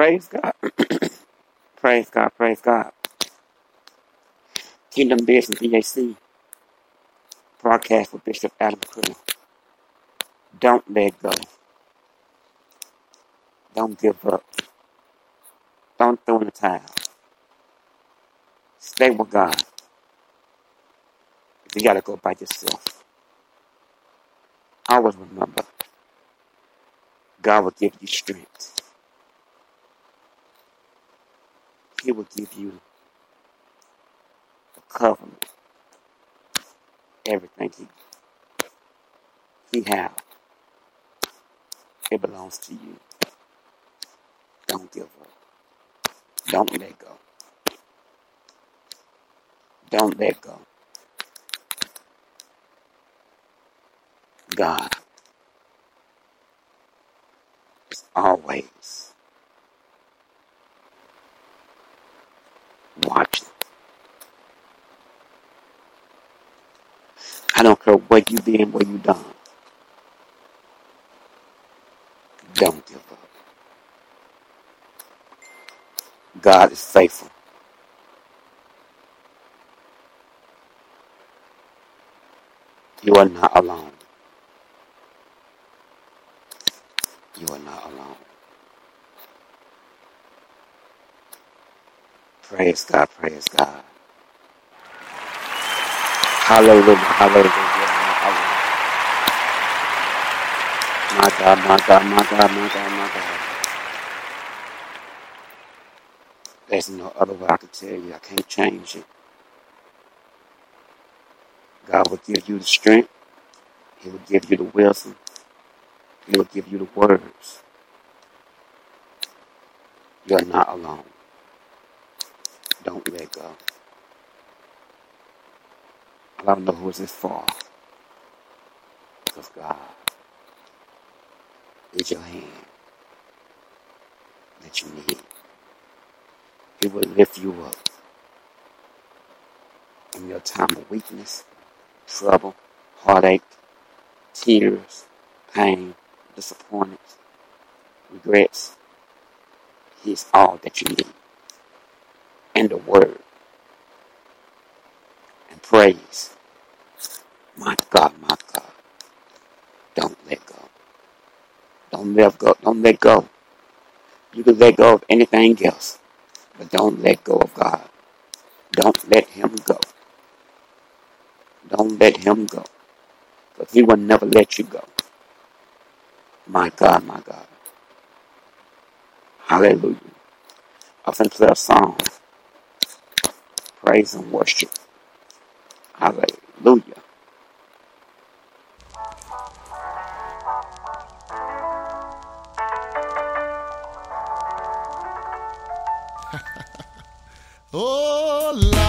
Praise God. praise God. Praise God. Kingdom Business BAC broadcast with Bishop Adam Crew. Don't let go. Don't give up. Don't throw in the towel. Stay with God. If you gotta go by yourself, always remember God will give you strength. He will give you the covenant. Everything he he have. It belongs to you. Don't give up. Don't let go. Don't let go. God is always watching. I don't care what you've been, what you've done. Don't give up. God is faithful. You are not alone. You are not alone. Praise God, praise God. Hallelujah, hallelujah, hallelujah. My God, my God, my God. There's no other way I can tell you. I can't change it. God will give you the strength. He will give you the wisdom. He will give you the words. You are not alone. Don't let go. I don't know who is this for. Because God is your hand that you need. He will lift you up in your time of weakness, trouble, heartache, tears, pain, disappointment, regrets. He's all that you need. And the word My God, my God. Don't let go. Don't let go. Don't let go. You can let go of anything else, but don't let go of God. Don't let him go. Don't let him go. Because he will never let you go. My God, my God. Hallelujah. I can play a song. Praise and worship. Hallelujah. Oh,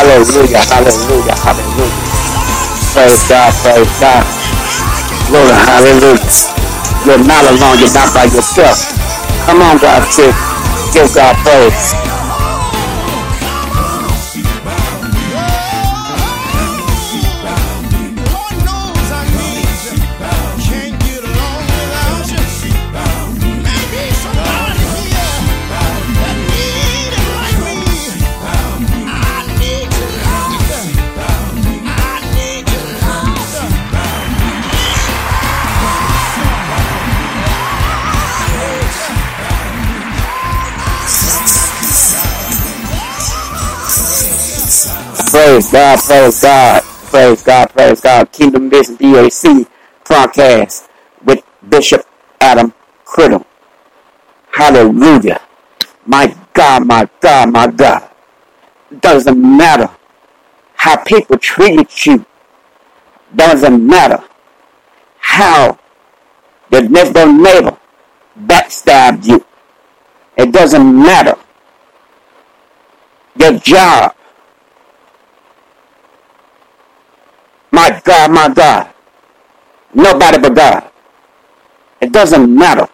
Hallelujah, hallelujah, hallelujah. Praise God, praise God. Glory, hallelujah. You're not alone, you're not by yourself. Come on, God, sis. Give God praise. Praise God, praise God, praise God, praise God. Kingdom Vision BAC podcast with Bishop Adam Criddle. Hallelujah. My God, my God, my God. Doesn't matter how people treated you. Doesn't matter how your next door neighbor backstabbed you. It doesn't matter your job. My God, my God. Nobody but God. It doesn't matter.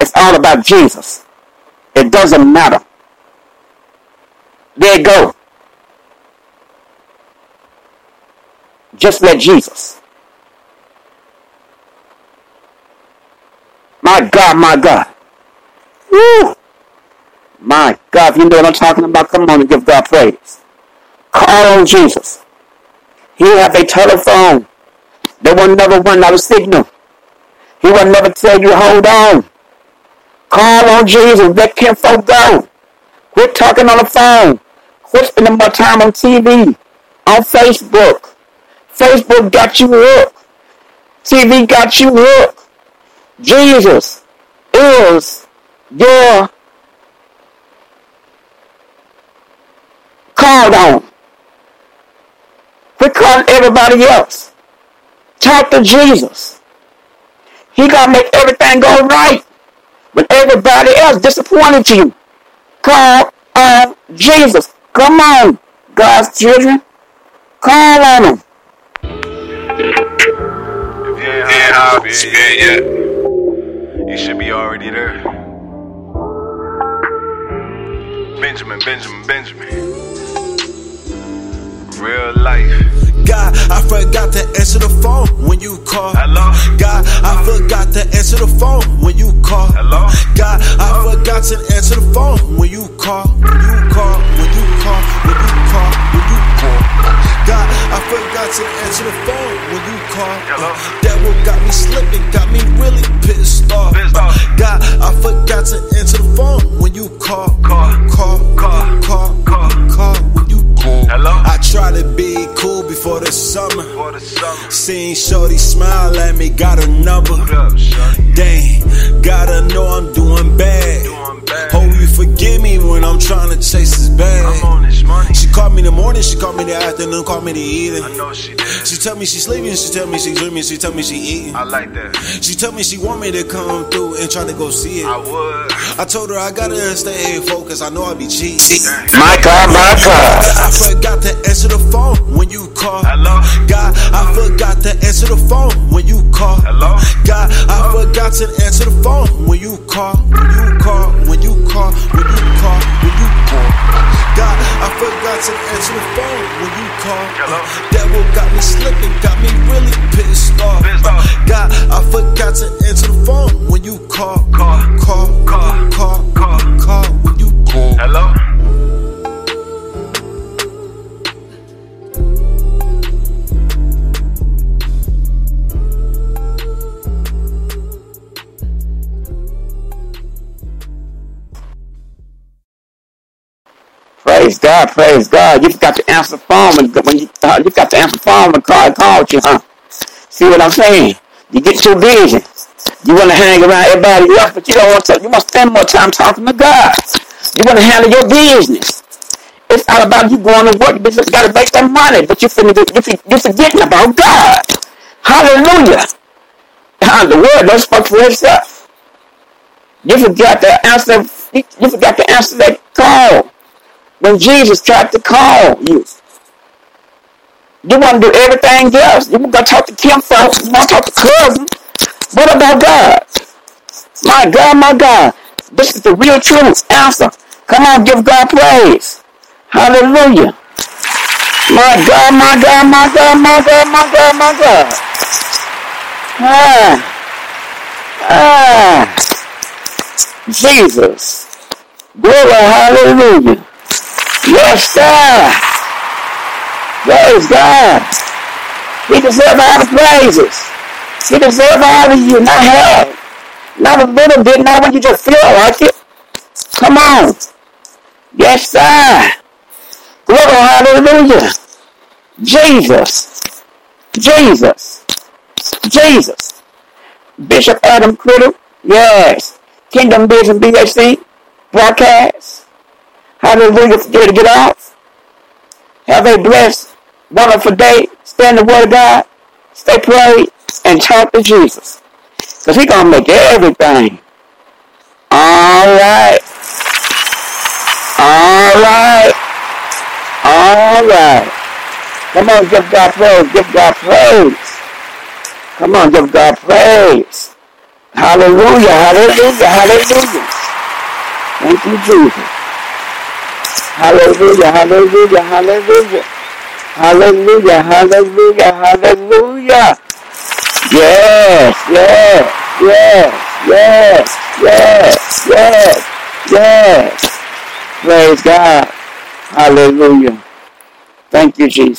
It's all about Jesus. It doesn't matter. There you go. Just let Jesus. My God, my God. Woo! My God, if you know what I'm talking about, come on and give God praise. Call on Jesus. He have a telephone. There will never run out of signal. He will never tell you, hold on. Call on Jesus. Let Kim folk go. Quit talking on the phone. Quit spending more time on TV, on Facebook. Facebook got you hooked. TV got you hooked. Jesus is your called on. Calling everybody else. Talk to Jesus. He gonna make everything go right when everybody else disappointed you. Call on Jesus. Come on, God's children. Call on him. If you ain't hobby yet, you should be already there. Benjamin, Benjamin, Benjamin. Real life. God, I forgot to answer the phone when you call. Hello? God, I forgot to answer the phone when you call. Hello? God, I forgot to answer the phone when you call. When you call, For the summer. Seen Shorty smile at me, got a number. Up. Dang, gotta know I'm doing bad. Doing bad. Hope you forgive me when I'm trying to chase this I'm bag. on this money. She called me in the morning, she called me in the afternoon, called me in the I evening. know she did. She tell me she sleeping, she tell me she dreaming, she tell me she eating. I like that. She tell me she want me to come through and try to go see it. I would. I told her I gotta stay focused, I know I be cheating. My God, my God. I phone when you call. Hello? God, I forgot to answer the phone when you call. When you call, when you call, when you call, when you call. God, I forgot to answer the phone when you call. Hello? Uh, that what got me slipping, got me really pissed off. Uh, pissed off. God, I forgot to answer the phone when you call. Call. Call, Call. call, God, praise God. You've got to answer the phone when, you uh, you've got to answer the phone when God called you, huh? See what I'm saying? You get too busy. You want to hang around everybody else, but you don't want to. You to spend more time talking to God. You want to handle your business. It's all about you going to work. You got to make that money, but you finna, you fin- you're forgetting about God. Hallelujah. Uh, The word don't speak for itself. You forgot to answer. You forgot to answer that call. When Jesus tried to call you. You want to do everything else. You want to talk to Kim first. You want to talk to cousin. What about God? My God, my God. This is the real truth. Answer. Come on, give God praise. Hallelujah. My God, my God, my God, my God, my God, my God. Ah. Ah. Jesus. Glory, hallelujah. Sir. Praise God. He deserves all the praises. He deserves all of you, not half. Not a little bit, not when you just feel like it. Come on. Yes, sir. Glory, hallelujah. Jesus. Jesus. Jesus. Bishop Adam Critter. Yes. Kingdom Business BAC. Broadcast. Hallelujah. Get to get off. Have a blessed, wonderful day. Stand the word of God. Stay prayed and talk to Jesus. Because he going to make everything. All right. All right. All right. Come on, give God praise. Give God praise. Come on, give God praise. Hallelujah. Hallelujah. Hallelujah. Thank you, Jesus. Hallelujah. Hallelujah. Hallelujah. Hallelujah. Hallelujah. Hallelujah. Yes, yes, yes, yes, yes, yes, yes. Praise God. Hallelujah. Thank you, Jesus.